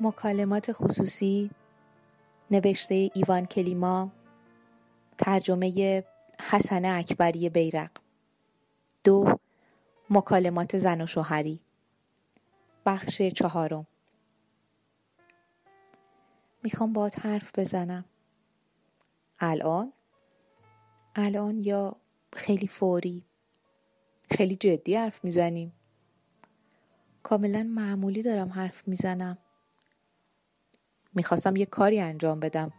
مکالمات خصوصی نوشته ایوان کلیما ترجمه حسن اکبری بیرق. دو مکالمات زن و شوهری. بخش چهارم. می‌خوام باید حرف بزنم. الان؟ الان یا خیلی فوری؟ خیلی جدی حرف می‌زنیم. کاملا معمولی دارم حرف می‌زنم. می‌خواستم یه کاری انجام بدم.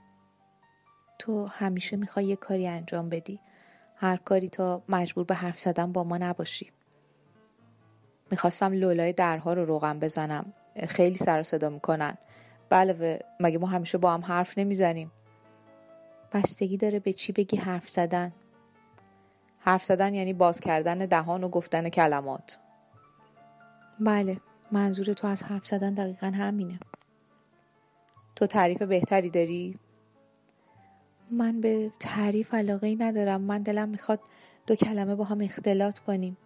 تو همیشه می‌خوای یه کاری انجام بدی. هر کاری تا مجبور به حرف زدن با ما نباشی. می‌خواستم لولای درها رو روغم بزنم. خیلی سر صدا می‌کنن. بله مگه ما همیشه با هم حرف نمی‌زنیم؟ بستگی داره به چی بگی حرف زدن. حرف زدن یعنی باز کردن دهان و گفتن کلمات. بله منظور تو از حرف زدن دقیقا همینه. تو تعریف بهتری داری؟ من به تعریف علاقه ای ندارم. من دلم می‌خواد دو کلمه با هم اختلاط کنیم.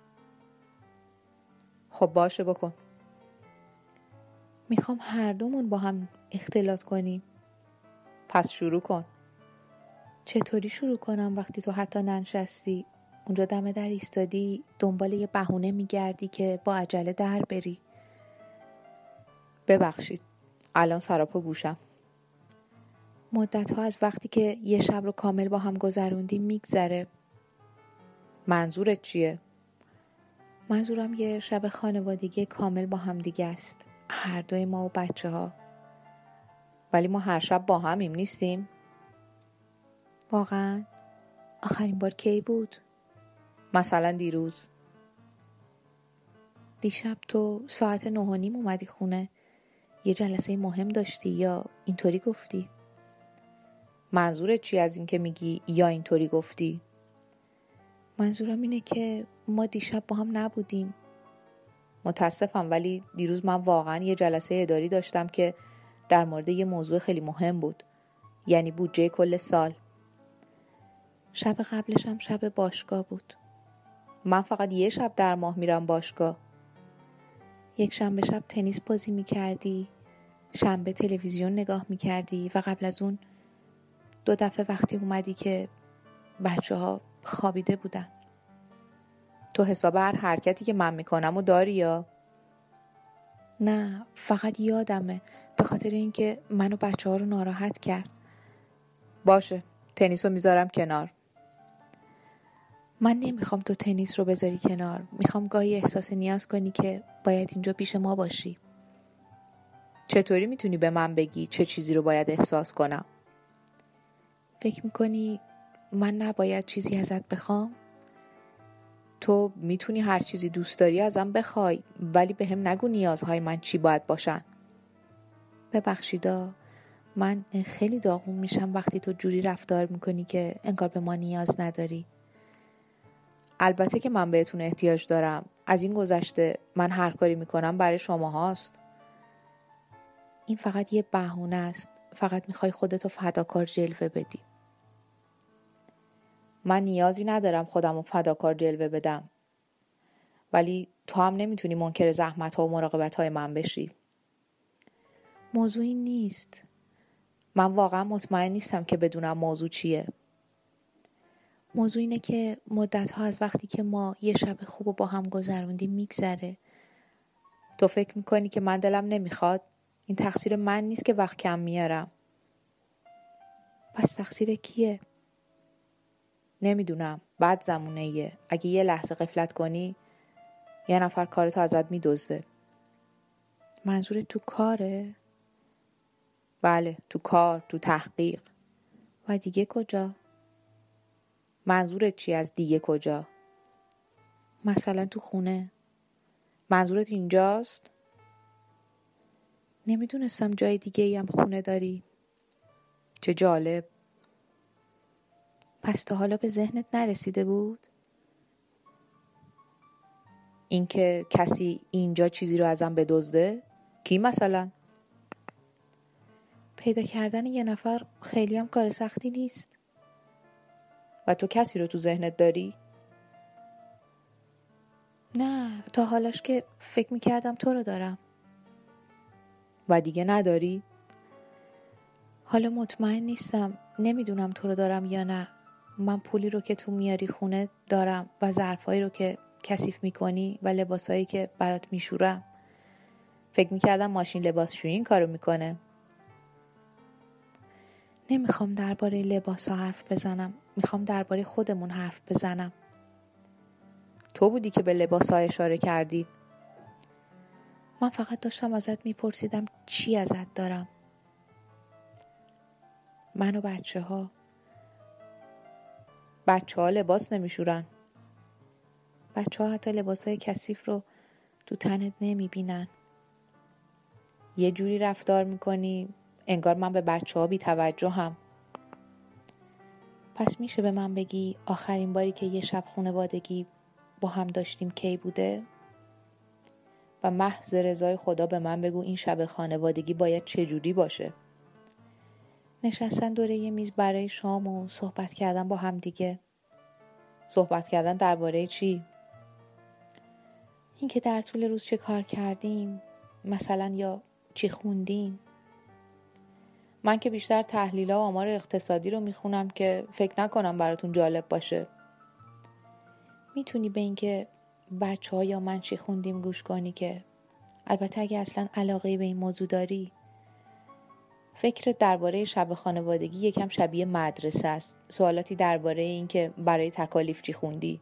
خب باشه بکن. می‌خوام هر دومون با هم اختلاط کنیم. پس شروع کن. چطوری شروع کنم وقتی تو حتی ننشستی؟ اونجا دم در ایستادی دنبال یه بهونه میگردی که با عجله در بری. ببخشید. الان سراپا گوشم مدت ها از وقتی که یه شب رو کامل با هم گذروندیم میگذره منظورت چیه؟ منظورم یه شب خانوادگی کامل با هم دیگه است هر دوی ما و بچه ها ولی ما هر شب با همیم نیستیم؟ واقعا؟ آخرین بار کی بود؟ مثلا دیروز دیشب تو ساعت نه و نیم اومدی خونه یه جلسه مهم داشتی یا اینطوری گفتی؟ منظورت چی از اینکه میگی یا اینطوری گفتی؟ منظورم اینه که ما دیشب با هم نبودیم. متاسفم ولی دیروز من واقعا یه جلسه اداری داشتم که در مورد یه موضوع خیلی مهم بود. یعنی بودجه کل سال. شب قبلشم شب باشگاه بود. من فقط یه شب در ماه میرم باشگاه. یک شنبه شب تنیس بازی می‌کردی شنبه تلویزیون نگاه می‌کردی و قبل از اون دو دفعه وقتی اومدی که بچه ها خوابیده بودن. تو حساب هر حرکتی که من می‌کنم و داری یا؟ نه فقط یادمه به خاطر اینکه منو بچه ها رو ناراحت کرد. باشه تنیس رو می‌ذارم کنار. من نمی‌خوام تو تنیس رو بذاری کنار. می‌خوام گاهی احساس نیاز کنی که باید اینجا پیش ما باشی. چطوری می‌تونی به من بگی چه چیزی رو باید احساس کنم؟ فکر می‌کنی من نباید چیزی ازت بخوام؟ تو می‌تونی هر چیزی دوست داری ازم بخوای ولی به هم نگو نیازهای من چی باید باشن. ببخشیدا من خیلی داغون میشم وقتی تو جوری رفتار می‌کنی که انگار به ما نیاز نداری. البته که من بهتون احتیاج دارم. از این گذشته من هر کاری می‌کنم برای شما هاست این فقط یه بهونه است. فقط می‌خوای خودتو فداکار جلوه بدی. من نیازی ندارم خودم رو فداکار جلوه بدم. ولی تو هم نمی‌تونی منکر زحمت ها و مراقبت های من بشی. موضوعی نیست. من واقعا مطمئن نیستم که بدونم موضوع چیه. موضوع اینه که مدت ها از وقتی که ما یه شب خوب و با هم گذروندیم میگذره. تو فکر می‌کنی که من دلم نمی‌خواد؟ این تقصیر من نیست که وقت کم میارم. پس تقصیر کیه؟ نمی‌دونم. بعد زمونه ایه اگه یه لحظه قفلت کنی یه نفر کارتو ازت میدزده. منظور تو کاره؟ بله تو کار تو تحقیق. و دیگه کجا؟ منظورت چی از دیگه کجا؟ مثلا تو خونه منظورت اینجاست؟ نمی‌دونستم جای دیگه ای هم خونه داری چه جالب پس تا حالا به ذهنت نرسیده بود؟ اینکه کسی اینجا چیزی رو ازم بدزده؟ کی مثلا؟ پیدا کردن یه نفر خیلی هم کار سختی نیست و تو کسی رو تو ذهنت داری؟ نه تا حالاش که فکر می‌کردم تو رو دارم. و دیگه نداری؟ حالا مطمئن نیستم نمی‌دونم تو رو دارم یا نه. من پولی رو که تو میاری خونه دارم و ظرفایی رو که کثیف می‌کنی و لباسایی که برات میشورم. فکر می‌کردم ماشین لباسشویی این کارو می‌کنه. نمی‌خوام درباره لباس ها حرف بزنم. می‌خوام درباره خودمون حرف بزنم. تو بودی که به لباس اشاره کردی. من فقط داشتم ازت میپرسیدم چی ازت دارم. من و بچه ها بچه ها لباس نمیشورن. بچه ها حتی لباس های کثیف رو تو تنت نمی‌بینن. یه جوری رفتار می‌کنی انگار من به بچه ها بی هم پس میشه به من بگی آخرین باری که یه شب خونوادگی با هم داشتیم کی بوده؟ و محض رضای خدا به من بگو این شب خانوادگی باید چجوری باشه؟ نشستن دوره یه میز برای شام و صحبت کردن با هم دیگه صحبت کردن درباره چی؟ اینکه در طول روز چه کار کردیم مثلا یا چی خوندیم من که بیشتر تحلیل و آمار اقتصادی رو می‌خونم که فکر نکنم براتون جالب باشه. می‌تونی به اینکه بچه ها یا من چی خوندیم گوش کنی که البته اگه اصلا علاقه به این موضوع داری فکر درباره شب خانوادگی یکم شبیه مدرسه است. سوالاتی درباره اینکه برای تکالیف چی خوندی؟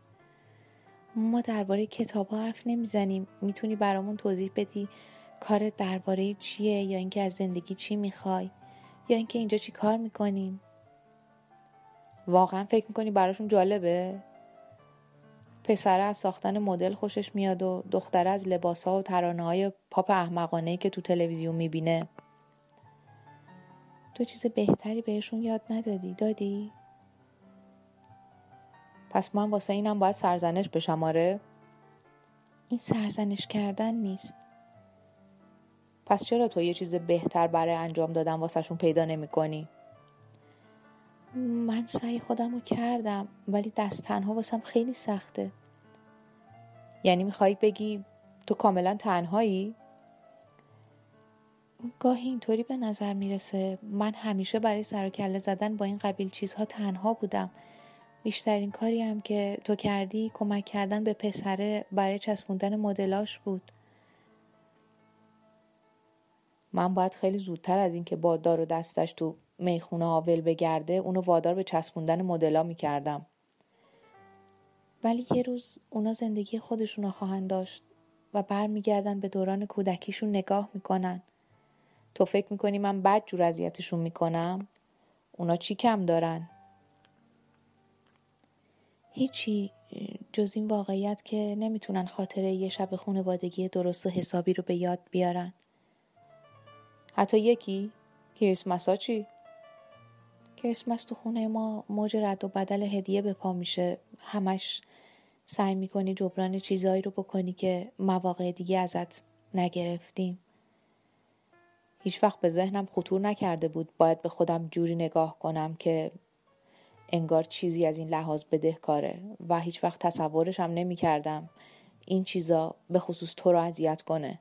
ما درباره کتاب ها حرف نمی‌زنیم. می‌تونی برامون توضیح بدی کار درباره چیه یا اینکه از زندگی چی می‌خوای؟ یا اینکه اینجا چی کار می‌کنیم واقعا فکر می‌کنی براشون جالبه پسره از ساختن مدل خوشش میاد و دختره از لباس و ترانه های پاپ احمقانه که تو تلویزیون می‌بینه تو چیز بهتری بهشون یاد ندادی دادی؟ پس من واسه اینم باید سرزنش بشم آره؟ این سرزنش کردن نیست پس چرا تو یه چیز بهتر برای انجام دادن واسهشون پیدا نمی کنی؟ من سعی خودم رو کردم ولی دست تنها واسم خیلی سخته یعنی میخوایی بگی تو کاملا تنهایی؟ گاهی اینطوری به نظر می‌رسه من همیشه برای سر و کله زدن با این قبیل چیزها تنها بودم بیشترین کاری هم که تو کردی کمک کردن به پسره برای چسبوندن مدلاش بود من باید خیلی زودتر از اینکه با دار و دستش تو می‌خونه آول بگرده اونو وادار به چسبوندن مدلا می‌کردم. ولی یه روز اونا زندگی خودشونو خواهند داشت و برمیگردن به دوران کودکیشون نگاه می‌کنن. تو فکر می‌کنی من بد جور اذیتشون می‌کنم؟ اونا چی کم دارن؟ هیچی جز این واقعیت که نمی‌تونن خاطره یه شب خونوادگی درست و حسابی رو به یاد بیارن. حتی یکی. کریسمس ها چی؟ کریسمس تو خونه ما موج رد و بدل هدیه به پا میشه. همش سعی می‌کنی جبران چیزایی رو بکنی که مواقع دیگه ازت نگرفتیم. هیچ وقت به ذهنم خطور نکرده بود باید به خودم جوری نگاه کنم که انگار چیزی از این لحاظ بدهکاره و هیچ وقت تصورش هم نمی کردم این چیزا به خصوص تو رو اذیت کنه.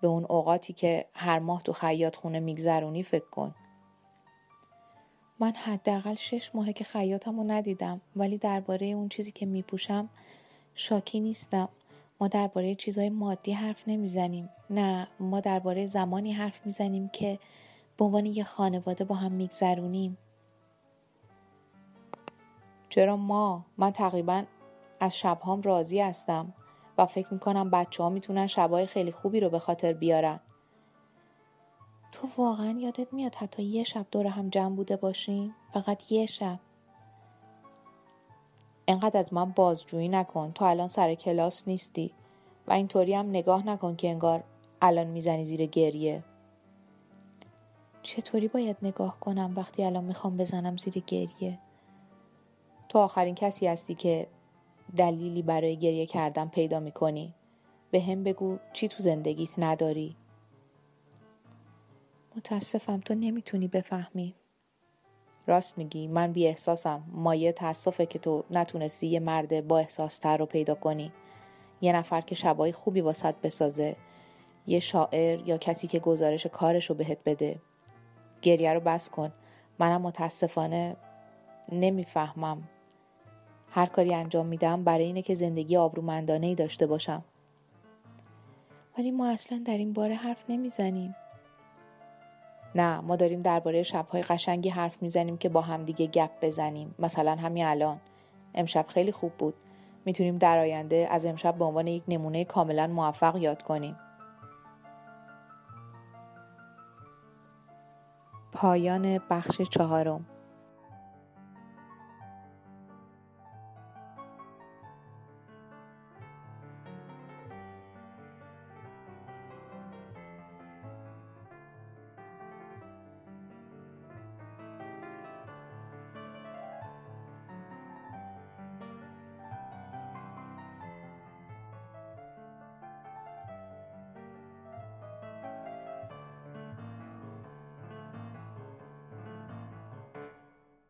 به اون اوقاتی که هر ماه تو خیاط خونه میگذرونی فکر کن. من حداقل شش ماهه که خیاطم رو ندیدم ولی درباره اون چیزی که میپوشم شاکی نیستم. ما درباره چیزهای مادی حرف نمی‌زنیم. نه ما درباره زمانی حرف می‌زنیم که به عنوان یه خانواده با هم میگذرونیم. چرا ما؟ من تقریبا از شبهام راضی هستم. و فکر می‌کنم بچه ها می‌تونن شبهای خیلی خوبی رو به خاطر بیارن. تو واقعا یادت میاد حتی یه شب دور هم جمع بوده باشیم؟ فقط یه شب. انقدر از من بازجویی نکن. تو الان سر کلاس نیستی. و اینطوری هم نگاه نکن که انگار الان می‌زنی زیر گریه. چطوری باید نگاه کنم وقتی الان می‌خوام بزنم زیر گریه؟ تو آخرین کسی هستی که دلیلی برای گریه کردن پیدا می‌کنی. به هم بگو چی تو زندگیت نداری. متاسفم تو نمی‌تونی بفهمی. راست میگی من بی احساسم مایه تاسفه که تو نتونستی یه مرد با احساس تر رو پیدا کنی. یه نفر که شبای خوبی واسط بسازه. یه شاعر یا کسی که گزارش کارش رو بهت بده. گریه رو بس کن. منم متاسفانه نمی‌فهمم. هر کاری انجام میدم برای اینه که زندگی آبرومندانه ای داشته باشم. ولی ما اصلا در این باره حرف نمی‌زنیم. نه ما داریم درباره شبهای قشنگی حرف می‌زنیم که با همدیگه گپ بزنیم. مثلا همین الان. امشب خیلی خوب بود. می‌تونیم در آینده از امشب به عنوان یک نمونه کاملا موفق یاد کنیم. پایان بخش چهارم.